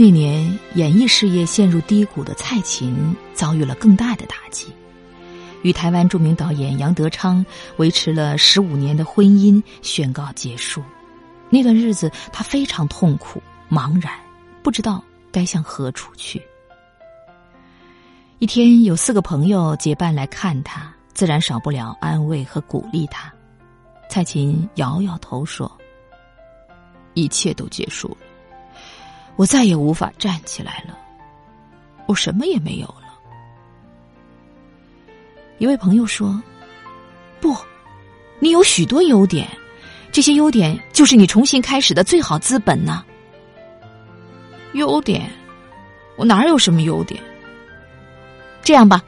那年演艺事业陷入低谷的蔡琴遭遇了更大的打击，与台湾著名导演杨德昌维持了十五年的婚姻宣告结束。那段日子，她非常痛苦、茫然，不知道该向何处去。一天，有四个朋友结伴来看她，自然少不了安慰和鼓励她。蔡琴摇摇头说：“一切都结束了。”我再也无法站起来了，我什么也没有了。一位朋友说：“不，你有许多优点，这些优点就是你重新开始的最好资本呢。”优点？我哪有什么优点？这样吧，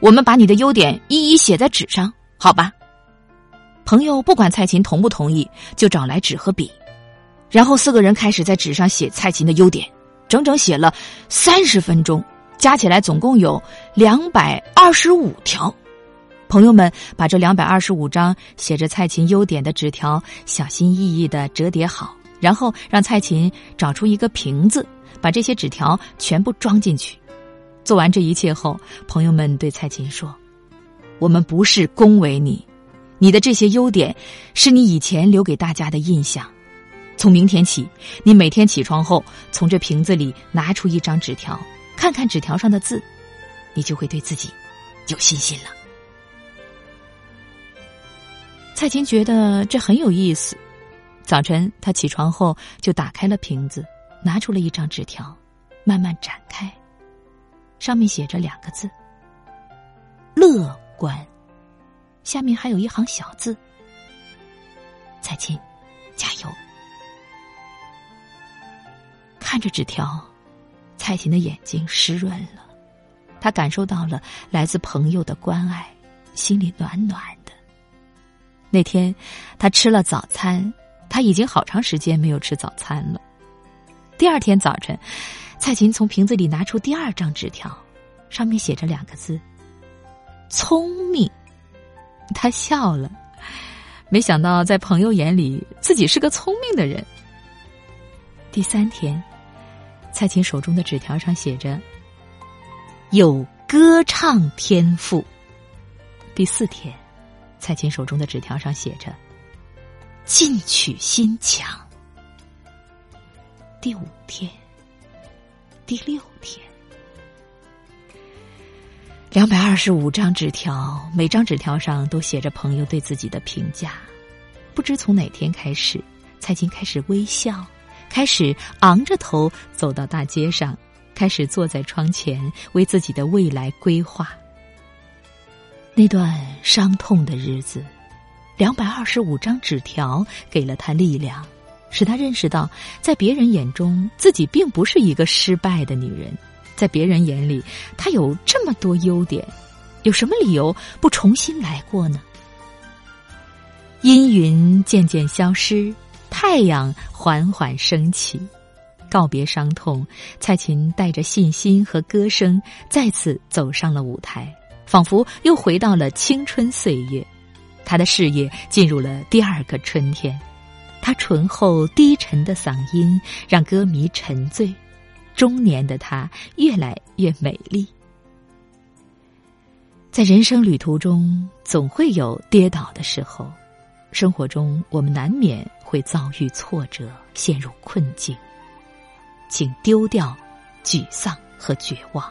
我们把你的优点一一写在纸上，好吧？朋友不管蔡琴同不同意，就找来纸和笔。然后四个人开始在纸上写蔡琴的优点，整整写了三十分钟，加起来总共有两百二十五条。朋友们把这两百二十五张写着蔡琴优点的纸条小心翼翼的折叠好，然后让蔡琴找出一个瓶子，把这些纸条全部装进去。做完这一切后，朋友们对蔡琴说：“我们不是恭维你，你的这些优点是你以前留给大家的印象。”从明天起，你每天起床后，从这瓶子里拿出一张纸条，看看纸条上的字，你就会对自己有信心了。蔡琴觉得这很有意思。早晨，她起床后就打开了瓶子，拿出了一张纸条，慢慢展开，上面写着两个字：“乐观”，下面还有一行小字：“蔡琴，加油。”看着纸条，蔡琴的眼睛湿润了，她感受到了来自朋友的关爱，心里暖暖的。那天，她吃了早餐，她已经好长时间没有吃早餐了。第二天早晨，蔡琴从瓶子里拿出第二张纸条，上面写着两个字：“聪明。”她笑了，没想到在朋友眼里自己是个聪明的人。第三天。蔡琴手中的纸条上写着：“有歌唱天赋。”第四天，蔡琴手中的纸条上写着：“进取心强。”第五天，第六天，两百二十五张纸条，每张纸条上都写着朋友对自己的评价。不知从哪天开始，蔡琴开始微笑。开始昂着头走到大街上，开始坐在窗前为自己的未来规划。那段伤痛的日子，两百二十五张纸条给了他力量，使他认识到，在别人眼中自己并不是一个失败的女人，在别人眼里，她有这么多优点，有什么理由不重新来过呢？阴云渐渐消失。太阳缓缓升起，告别伤痛，蔡琴带着信心和歌声再次走上了舞台，仿佛又回到了青春岁月。她的事业进入了第二个春天，她醇厚低沉的嗓音让歌迷沉醉。中年的她越来越美丽。在人生旅途中，总会有跌倒的时候。生活中，我们难免会遭遇挫折，陷入困境。请丢掉沮丧和绝望，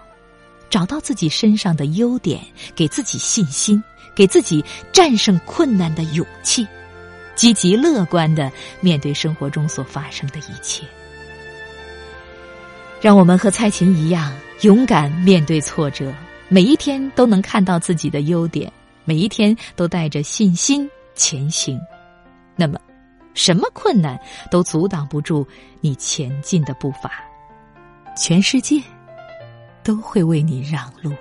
找到自己身上的优点，给自己信心，给自己战胜困难的勇气，积极乐观的面对生活中所发生的一切。让我们和蔡琴一样，勇敢面对挫折，每一天都能看到自己的优点，每一天都带着信心。前行，那么，什么困难都阻挡不住你前进的步伐，全世界都会为你让路。